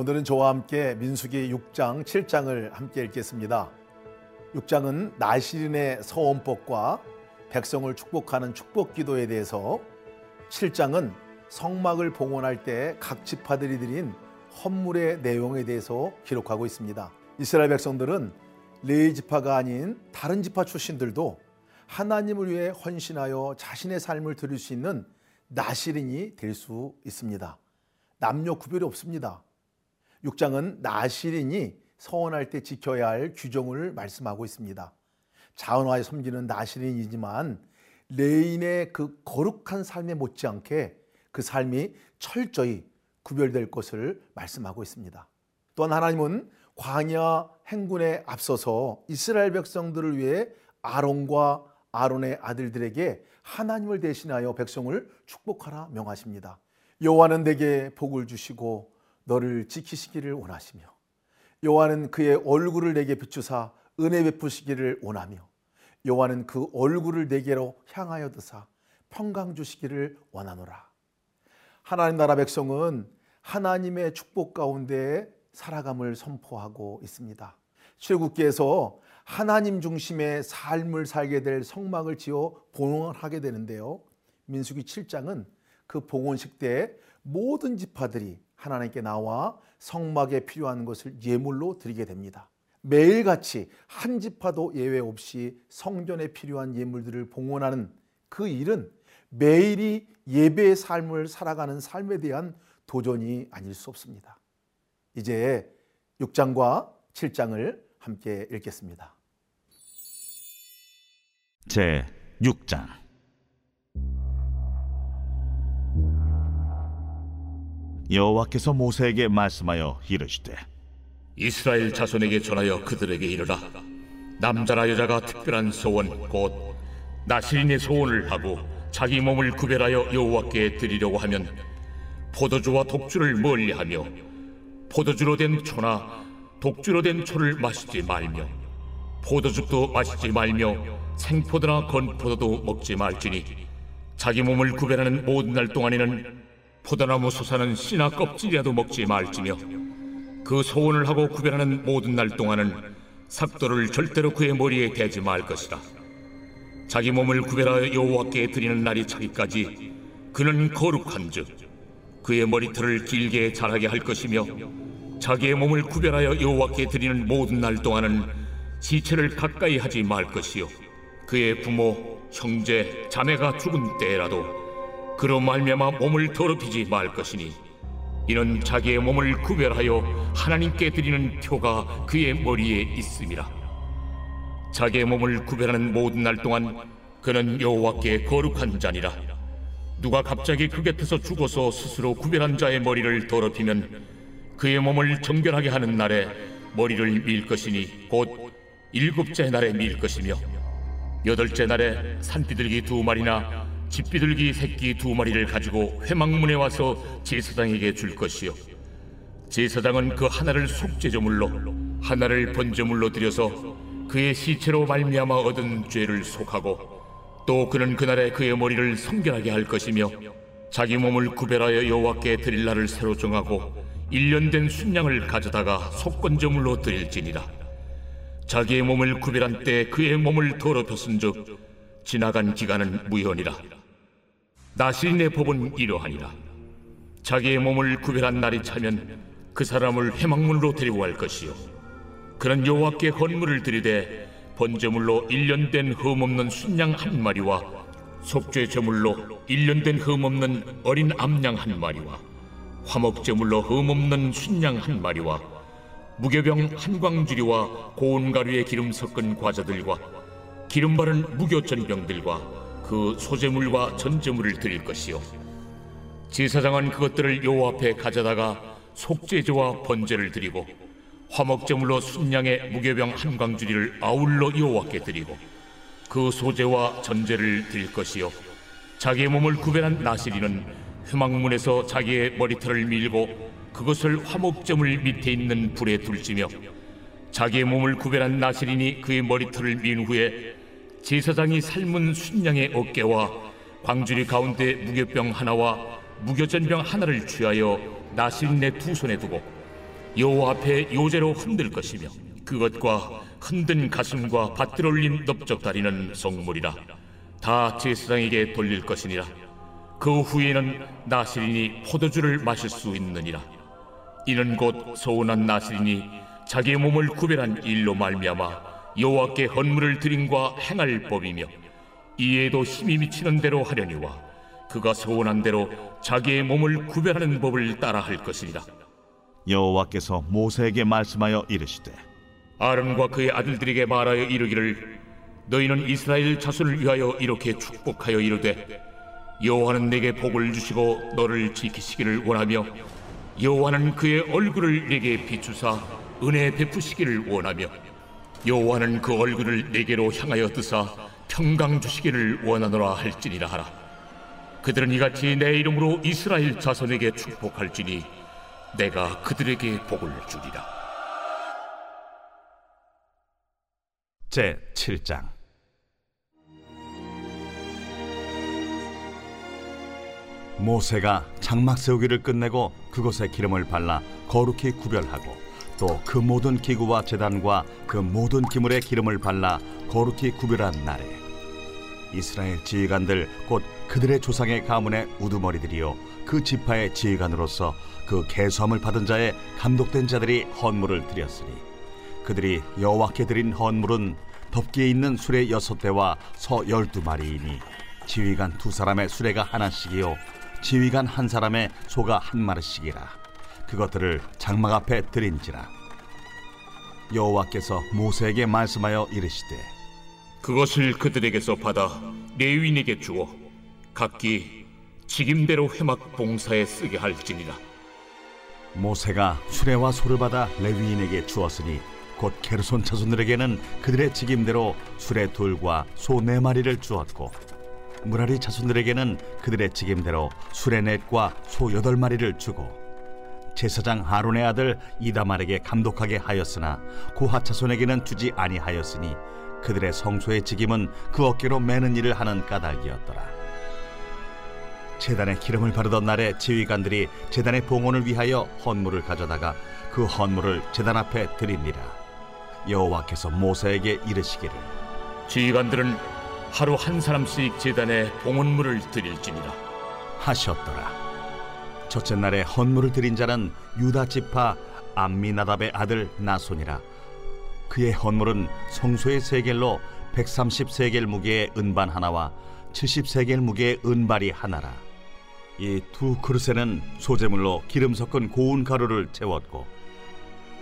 오늘은 저와 함께 민수기 6장, 7장을 함께 읽겠습니다. 6장은 나시린의 서원법과 백성을 축복하는 축복 기도에 대해서 7장은 성막을 봉헌할 때 각 지파들이 드린 헌물의 내용에 대해서 기록하고 있습니다. 이스라엘 백성들은 레이 지파가 아닌 다른 지파 출신들도 하나님을 위해 헌신하여 자신의 삶을 드릴 수 있는 나시린이 될 수 있습니다. 남녀 구별이 없습니다. 6장은 나시린이 서원할 때 지켜야 할 규정을 말씀하고 있습니다. 자원화에 섬기는 나시린이지만 레인의 그 거룩한 삶에 못지않게 그 삶이 철저히 구별될 것을 말씀하고 있습니다. 또한 하나님은 광야 행군에 앞서서 이스라엘 백성들을 위해 아론과 아론의 아들들에게 하나님을 대신하여 백성을 축복하라 명하십니다. 여호와는 내게 복을 주시고 너를 지키시기를 원하시며 여호와는 그의 얼굴을 내게 비추사 은혜 베푸시기를 원하며 여호와는 그 얼굴을 내게로 향하여 드사 평강 주시기를 원하노라. 하나님 나라 백성은 하나님의 축복 가운데 살아감을 선포하고 있습니다. 출국기에서 하나님 중심의 삶을 살게 될 성막을 지어 봉헌하게 되는데요. 민수기 7장은 그 봉헌식 때 모든 지파들이 하나님께 나와 성막에 필요한 것을 예물로 드리게 됩니다. 매일같이 한 지파도 예외 없이 성전에 필요한 예물들을 봉헌하는 그 일은 매일이 예배의 삶을 살아가는 삶에 대한 도전이 아닐 수 없습니다. 이제 6장과 7장을 함께 읽겠습니다. 제 6장 여호와께서 모세에게 말씀하여 이르시되 이스라엘 자손에게 전하여 그들에게 이르라. 남자나 여자가 특별한 소원 곧 나시린의 소원을 하고 자기 몸을 구별하여 여호와께 드리려고 하면 포도주와 독주를 멀리하며 포도주로 된 초나 독주로 된 초를 마시지 말며 포도즙도 마시지 말며 생포도나 건포도도 먹지 말지니 자기 몸을 구별하는 모든 날 동안에는 포도나무 솟아는 씨나 껍질이라도 먹지 말지며 그 소원을 하고 구별하는 모든 날 동안은 삭도를 절대로 그의 머리에 대지 말 것이다. 자기 몸을 구별하여 여호와께 드리는 날이 차기까지 그는 거룩한즉 그의 머리털을 길게 자라게 할 것이며 자기의 몸을 구별하여 여호와께 드리는 모든 날 동안은 시체를 가까이 하지 말 것이요 그의 부모, 형제, 자매가 죽은 때라도 그로 말미암아 몸을 더럽히지 말 것이니 이는 자기의 몸을 구별하여 하나님께 드리는 표가 그의 머리에 있음이라. 자기의 몸을 구별하는 모든 날 동안 그는 여호와께 거룩한 자니라. 누가 갑자기 그 곁에서 죽어서 스스로 구별한 자의 머리를 더럽히면 그의 몸을 정결하게 하는 날에 머리를 밀 것이니 곧 일곱째 날에 밀 것이며 여덟째 날에 산비둘기 두 마리나 집비둘기 새끼 두 마리를 가지고 회막문에 와서 제사장에게 줄 것이요. 제사장은 그 하나를 속죄제물로 하나를 번제물로 드려서 그의 시체로 말미암아 얻은 죄를 속하고 또 그는 그날에 그의 머리를 성결하게 할 것이며 자기 몸을 구별하여 여호와께 드릴 날을 새로 정하고 1년 된 순양을 가져다가 속건제물로 드릴지니라. 자기의 몸을 구별한 때 그의 몸을 더럽혔은즉 지나간 기간은 무효니라. 나시린의 법은 이러하니라. 자기의 몸을 구별한 날이 차면 그 사람을 해망문으로 데리고 갈 것이요. 그는 여호와께 헌물을 드리되 번제물로 1년 된 흠없는 순양 한 마리와 속죄 제물로 1년 된 흠없는 어린 암양 한 마리와 화목 제물로 흠없는 순양 한 마리와 무교병 한 광주리와 고운 가루에 기름 섞은 과자들과 기름 바른 무교 전병들과 그 소재물과 전제물을 드릴 것이요. 제사장은 그것들을 여호와 앞에 가져다가 속죄제와 번제를 드리고 화목제물로 순양의 무교병 한 광주리를 아울러 여호와께 드리고 그 소재와 전제를 드릴 것이요. 자기의 몸을 구별한 나시리는 회막문에서 자기의 머리털을 밀고 그것을 화목제물 밑에 있는 불에 둘지며 자기의 몸을 구별한 나시린이 그의 머리털을 민 후에 제사장이 삶은 순양의 어깨와 광주리 가운데 무교병 하나와 무교전병 하나를 취하여 나시린의 두 손에 두고 여호와 앞에 요제로 흔들 것이며 그것과 흔든 가슴과 밭들 올린 넓적다리는 성물이라. 다 제사장에게 돌릴 것이니라. 그 후에는 나시린이 포도주를 마실 수 있느니라. 이는 곧 소원한 나시린이 자기의 몸을 구별한 일로 말미암아 여호와께 헌물을 드림과 행할 법이며 이에도 힘이 미치는 대로 하려니와 그가 소원한 대로 자기의 몸을 구별하는 법을 따라 할 것이니라. 여호와께서 모세에게 말씀하여 이르시되 아론과 그의 아들들에게 말하여 이르기를 너희는 이스라엘 자손을 위하여 이렇게 축복하여 이르되 여호와는 내게 복을 주시고 너를 지키시기를 원하며 여호와는 그의 얼굴을 내게 비추사 은혜 베푸시기를 원하며 여호와는 그 얼굴을 내게로 향하여 뜨사 평강 주시기를 원하노라 할지니라 하라. 그들은 이같이 내 이름으로 이스라엘 자손에게 축복할지니 내가 그들에게 복을 주리라. 제 7장. 모세가 장막 세우기를 끝내고 그곳에 기름을 발라 거룩히 구별하고 또 그 모든 기구와 제단과 그 모든 기물에 기름을 발라 거룩히 구별한 날에 이스라엘 지휘관들 곧 그들의 조상의 가문의 우두머리들이요 그 지파의 지휘관으로서 그 계수함을 받은 자의 감독된 자들이 헌물을 드렸으니 그들이 여호와께 드린 헌물은 덮기에 있는 수레 여섯 대와 서 열두 마리이니 지휘관 두 사람의 수레가 하나씩이요 지휘관 한 사람의 소가 한 마리씩이라 그것들을 장막 앞에 드린지라. 여호와께서 모세에게 말씀하여 이르시되 그것을 그들에게서 받아 레위인에게 주어 각기 직임대로 회막 봉사에 쓰게 할지니라. 모세가 수레와 소를 받아 레위인에게 주었으니 곧 게르손 자손들에게는 그들의 직임대로 수레 둘과 소 네 마리를 주었고 무라리 자손들에게는 그들의 직임대로 수레 넷과 소 여덟 마리를 주고 제사장 하론의 아들 이다말에게 감독하게 하였으나 고하 자손에게는 주지 아니하였으니 그들의 성소의 직임은 그 어깨로 매는 일을 하는 까닭이었더라. 제단에 기름을 바르던 날에 지휘관들이 제단의 봉헌을 위하여 헌물을 가져다가 그 헌물을 제단 앞에 드립니다. 여호와께서 모세에게 이르시기를 지휘관들은 하루 한 사람씩 제단에 봉헌물을 드릴지니라 하셨더라. 첫째 날에 헌물을 드린 자는 유다 지파 암미나답의 아들 나손이라. 그의 헌물은 성소의 세겔로 130세겔 무게의 은반 하나와 70세겔 무게의 은발이 하나라. 이 두 그릇에는 소재물로 기름 섞은 고운 가루를 채웠고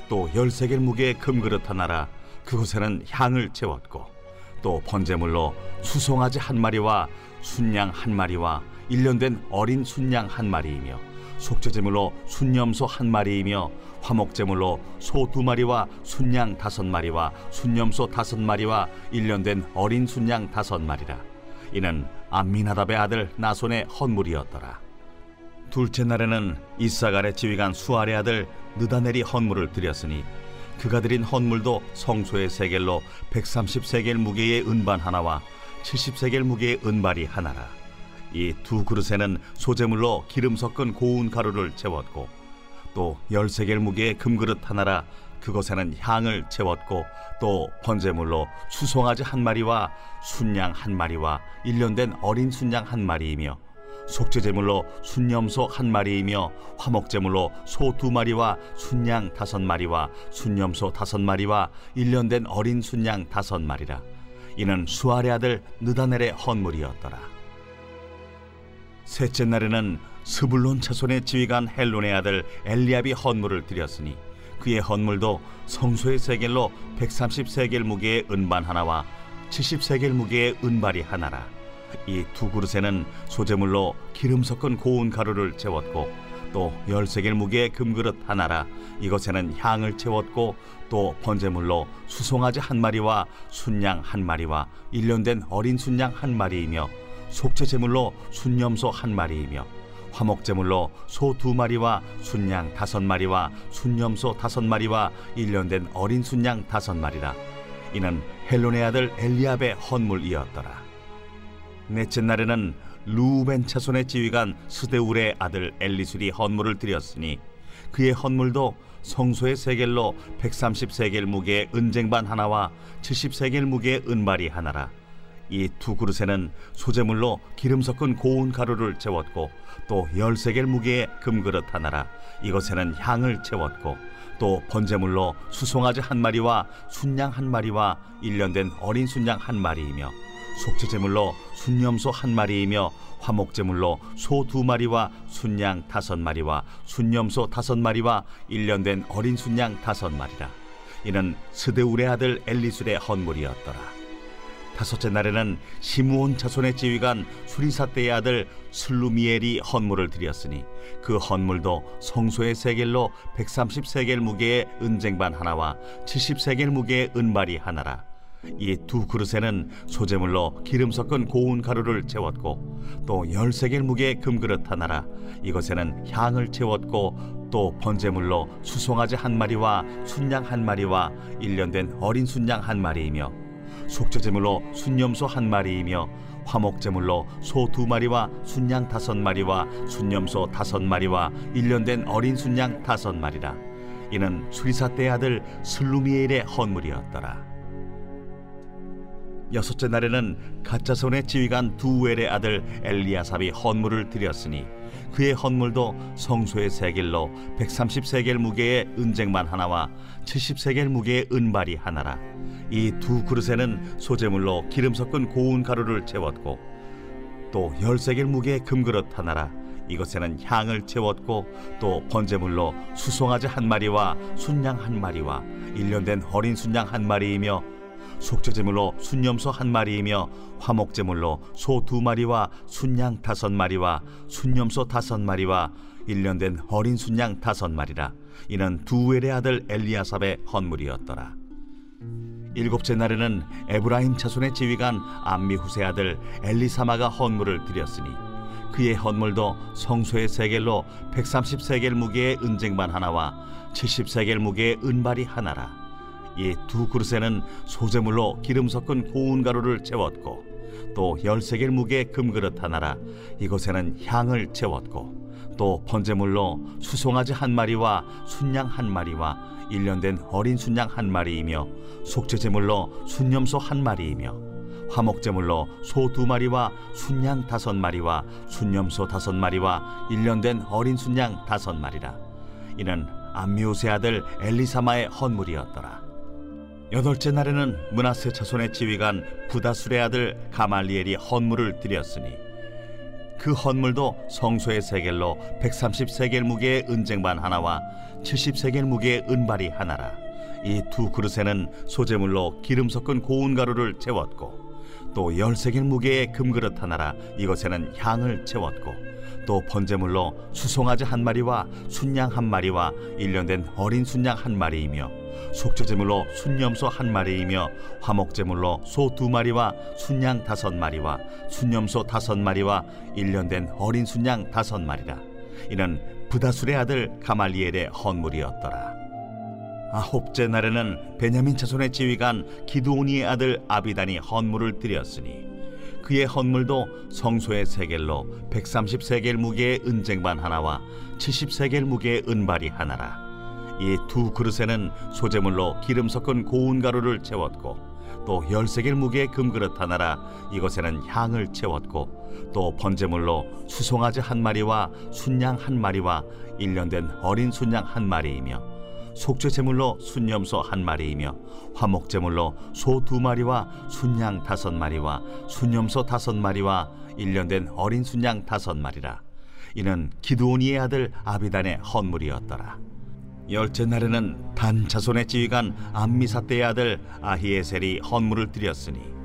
또 열세겔 무게의 금그릇 하나라 그곳에는 향을 채웠고 또 번제물로 수송아지 한 마리와 순양 한 마리와 일년된 어린 순양 한 마리이며 속죄제물로 순염소 한 마리이며 화목제물로 소 두 마리와 순양 다섯 마리와 순염소 다섯 마리와 일년된 어린 순양 다섯 마리라 이는 암미나답의 아들 나손의 헌물이었더라 둘째 날에는 이사갈의 지휘관 수알의 아들 느다넬이 헌물을 드렸으니 그가 드린 헌물도 성소의 세겔로 130세겔 무게의 은반 하나와 70세겔 무게의 은발이 하나라. 이 두 그릇에는 소재물로 기름 섞은 고운 가루를 채웠고 또 열세겔 무게의 금그릇 하나라 그것에는 향을 채웠고 또 번제물로 수송아지 한 마리와 순양 한 마리와 일년된 어린 순양 한 마리이며 속죄제물로 순염소 한 마리이며 화목제물로 소 두 마리와 순양 다섯 마리와 순염소 다섯 마리와 일년된 어린 순양 다섯 마리라. 이는 수알의 아들 느다넬의 헌물이었더라 셋째 날에는 스불론 자손의 지휘관 헬론의 아들 엘리압이 헌물을 드렸으니 그의 헌물도 성소의 세겔로 130세겔 무게의 은반 하나와 70세겔 무게의 은발이 하나라. 이 두 그릇에는 소재물로 기름 섞은 고운 가루를 채웠고 또 열세겔 무게의 금그릇 하나라. 이것에는 향을 채웠고 또 번제물로 수송아지 한 마리와 순양 한 마리와 일년된 어린 순양 한 마리이며 속죄제물로 순염소 한 마리이며 화목제물로 소 두 마리와 순양 다섯 마리와 순염소 다섯 마리와 일년된 어린 순양 다섯 마리라. 이는 헬론의 아들 엘리압의 헌물이었더라. 넷째 날에는 루벤 차손의 지휘관 스데울의 아들 엘리술이 헌물을 드렸으니 그의 헌물도 성소의 세겔로 130세겔 무게의 은쟁반 하나와 70세겔 무게의 은발이 하나라 이 두 그릇에는 소재물로 기름 섞은 고운 가루를 채웠고 또 열세겔 무게의 금그릇 하나라. 이것에는 향을 채웠고 또 번제물로 수송아지 한 마리와 순양 한 마리와 일년된 어린 순양 한 마리이며 속죄제물로 순염소 한 마리이며 화목제물로 소 두 마리와 순양 다섯 마리와 순염소 다섯 마리와 일년된 어린 순양 다섯 마리라. 이는 스데울의 아들 엘리술의 헌물이었더라 다섯째 날에는 시므온 자손의 지휘관 수리사떼의 아들 슬루미엘이 헌물을 드렸으니 그 헌물도 성소의 세겔로 130세겔 무게의 은쟁반 하나와 70세겔 무게의 은발이 하나라. 이 두 그릇에는 소재물로 기름 섞은 고운 가루를 채웠고 또 열세겔 무게의 금그릇 하나라. 이것에는 향을 채웠고 또 번제물로 수송아지 한 마리와 순양 한 마리와 일년된 어린 순양 한 마리이며 속죄제물로 순념소 한 마리이며 화목제물로 소 두 마리와 순양 다섯 마리와 순념소 다섯 마리와 일년된 어린 순양 다섯 마리라. 이는 수리사 때 아들 슬루미엘의 헌물이었더라. 여섯째 날에는 가짜손의 지휘관 두웰의 아들 엘리야삽이 헌물을 드렸으니 그의 헌물도 성소의 세겔로 130세겔 무게의 은쟁만 하나와 70세겔 무게의 은발이 하나라. 이 두 그릇에는 소재물로 기름 섞은 고운 가루를 채웠고 또 열세겔 무게의 금그릇 하나라. 이것에는 향을 채웠고 또 번제물로 수송아지 한 마리와 순양 한 마리와 일년된 어린 순양 한 마리이며 속죄제물로 순염소 한 마리이며 화목제물로 소 두 마리와 순양 다섯 마리와 순염소 다섯 마리와 일년된 어린 순양 다섯 마리라. 이는 두엘의 아들 엘리아삽의 헌물이었더라. 일곱째 날에는 에브라임 자손의 지휘관 암미 후세 아들 엘리사마가 헌물을 드렸으니 그의 헌물도 성소의 세겔로 130세겔 무게의 은쟁반 하나와 70세겔 무게의 은발이 하나라 이 두 그릇에는 소재물로 기름 섞은 고운 가루를 채웠고 또 열세 개 무게의 금그릇 하나라 이곳에는 향을 채웠고 또 번제물로 수송아지 한 마리와 순양 한 마리와 일년된 어린 순양 한 마리이며 속죄제물로 순염소 한 마리이며 화목제물로 소 두 마리와 순양 다섯 마리와 순염소 다섯 마리와 일년된 어린 순양 다섯 마리라. 이는 암미우세 아들 엘리사마의 헌물이었더라 여덟째 날에는 문하세 자손의 지휘관 부다술의 아들 가말리엘이 헌물을 드렸으니 그 헌물도 성소의 세겔로 130세겔 무게의 은쟁반 하나와 70세겔 무게의 은발이 하나라. 이 두 그릇에는 소재물로 기름 섞은 고운 가루를 채웠고 또 열세겔 무게의 금그릇 하나라. 이것에는 향을 채웠고 또 번제물로 수송아지 한 마리와 순양 한 마리와 일년된 어린 순양 한 마리이며 속죄제물로 순염소 한 마리이며 화목제물로 소 두 마리와 순양 다섯 마리와 순염소 다섯 마리와 일년된 어린 순양 다섯 마리라. 이는 부다술의 아들 가말리엘의 헌물이었더라. 아홉째 날에는 베냐민 자손의 지휘관 기드오니의 아들 아비단이 헌물을 드렸으니 그의 헌물도 성소의 세겔로 130세겔 무게의 은쟁반 하나와 70세겔 무게의 은발이 하나라 이 두 그릇에는 소재물로 기름 섞은 고운 가루를 채웠고 또 열세겔 무게의 금그릇 하나라 이것에는 향을 채웠고 또 번제물로 수송아지 한 마리와 순양 한 마리와 일년된 어린 순양 한 마리이며 속죄 제물로 순염소 한 마리이며 화목 제물로 소 두 마리와 순양 다섯 마리와 순염소 다섯 마리와 일년된 어린 순양 다섯 마리라. 이는 기드오니의 아들 아비단의 헌물이었더라 열째 날에는 단 자손의 지휘관 암미사떼의 아들 아히에셀이 헌물을 드렸으니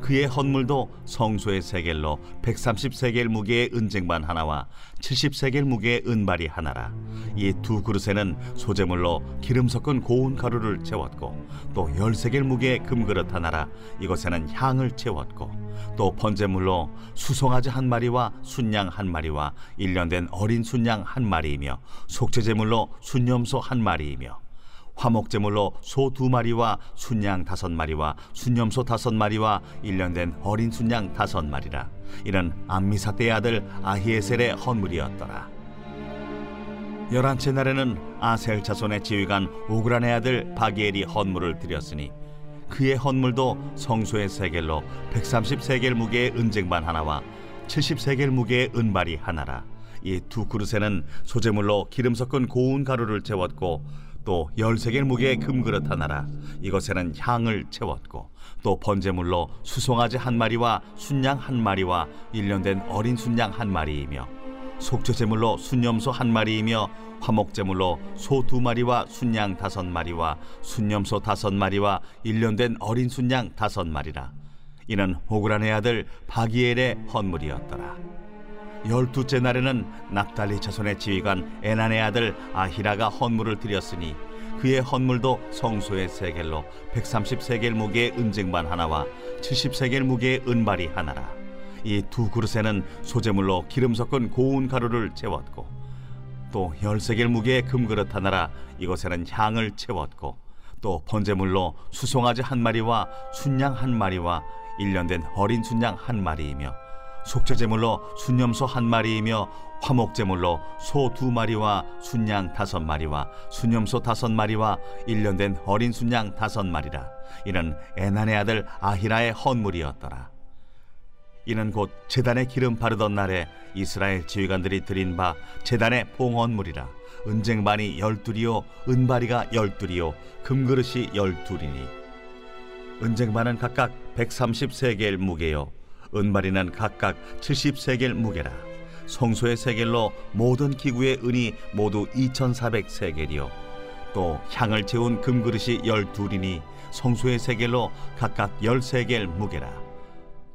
그의 헌물도 성소의 세겔로 130세겔 무게의 은쟁반 하나와 70세겔 무게의 은발이 하나라. 이 두 그릇에는 소재물로 기름 섞은 고운 가루를 채웠고 또 열세겔 무게의 금그릇 하나라. 이것에는 향을 채웠고 또 번제물로 수송아지 한 마리와 순양 한 마리와 일년된 어린 순양 한 마리이며 속죄제물로 순염소 한 마리이며 화목제물로 소 두 마리와 순양 다섯 마리와 순염소 다섯 마리와 일년된 어린 순양 다섯 마리라. 이는 암미사떼의 아들 아히에셀의 헌물이었더라. 열한째 날에는 아셀 자손의 지휘관 오그란의 아들 바기엘이 헌물을 드렸으니 그의 헌물도 성소의 세겔로 130세겔 무게의 은쟁반 하나와 70세겔 무게의 은발이 하나라. 이 두 그릇에는 소재물로 기름 섞은 고운 가루를 채웠고 또 열세겔 무게의 금그릇 하나라. 이것에는 향을 채웠고 또 번제물로 수송아지 한 마리와 순양 한 마리와 일년된 어린 순양 한 마리이며 속죄제물로 순염소 한 마리이며 화목제물로 소 두 마리와 순양 다섯 마리와 순염소 다섯 마리와 일년된 어린 순양 다섯 마리라. 이는 호그란의 아들 바기엘의 헌물이었더라 열두째 날에는 납달리 자손의 지휘관 에난의 아들 아히라가 헌물을 드렸으니 그의 헌물도 성소의 세겔로 130세겔 무게의 은쟁반 하나와 70세겔 무게의 은발이 하나라. 이 두 그릇에는 소재물로 기름 섞은 고운 가루를 채웠고 또 열세겔 무게의 금그릇 하나라 이것에는 향을 채웠고 또 번제물로 수송아지 한 마리와 순양 한 마리와 일년된 어린 순양 한 마리이며 속죄제물로 순염소 한 마리이며 화목제물로 소 두 마리와 순양 다섯 마리와 순염소 다섯 마리와 일년된 어린 순양 다섯 마리라. 이는 에난의 아들 아히라의 헌물이었더라. 이는 곧 제단에 기름 바르던 날에 이스라엘 지휘관들이 드린 바 제단의 봉헌물이라. 은쟁반이 열둘이요 은바리가 열둘이요 금그릇이 열둘이니. 은쟁반은 각각 130세겔 무게요 은바리는 각각 70세겔 무게라. 성소의 세겔로 모든 기구의 은이 모두 2400세겔이요. 또 향을 채운 금그릇이 열둘이니 성소의 세겔로 각각 10세겔 무게라.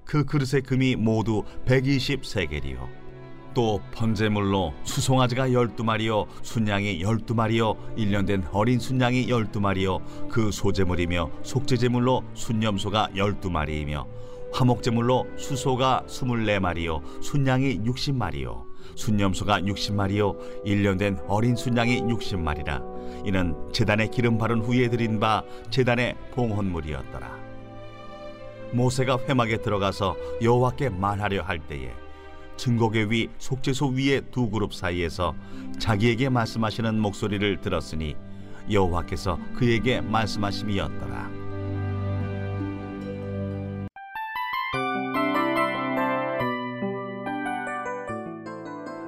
그 그릇의 금이 모두 120세겔이요. 또 번제물로 수송아지가 열두 마리요 순양이 열두 마리요 일년된 어린 순양이 열두 마리요 그 소제물이며 속죄제물로 순염소가 열두 마리이며 화목제물로 수소가 스물네 마리요 순양이 육십 마리요 순염소가 육십 마리요 일년된 어린 순양이 육십 마리라 이는 제단에 기름 바른 후에 드린 바 제단의 봉헌물이었더라 모세가 회막에 들어가서 여호와께 말하려 할 때에 증거계 위 속죄소 위의 두 그룹 사이에서 자기에게 말씀하시는 목소리를 들었으니 여호와께서 그에게 말씀하심이었더라.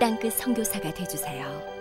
땅끝 선교사가 되주세요.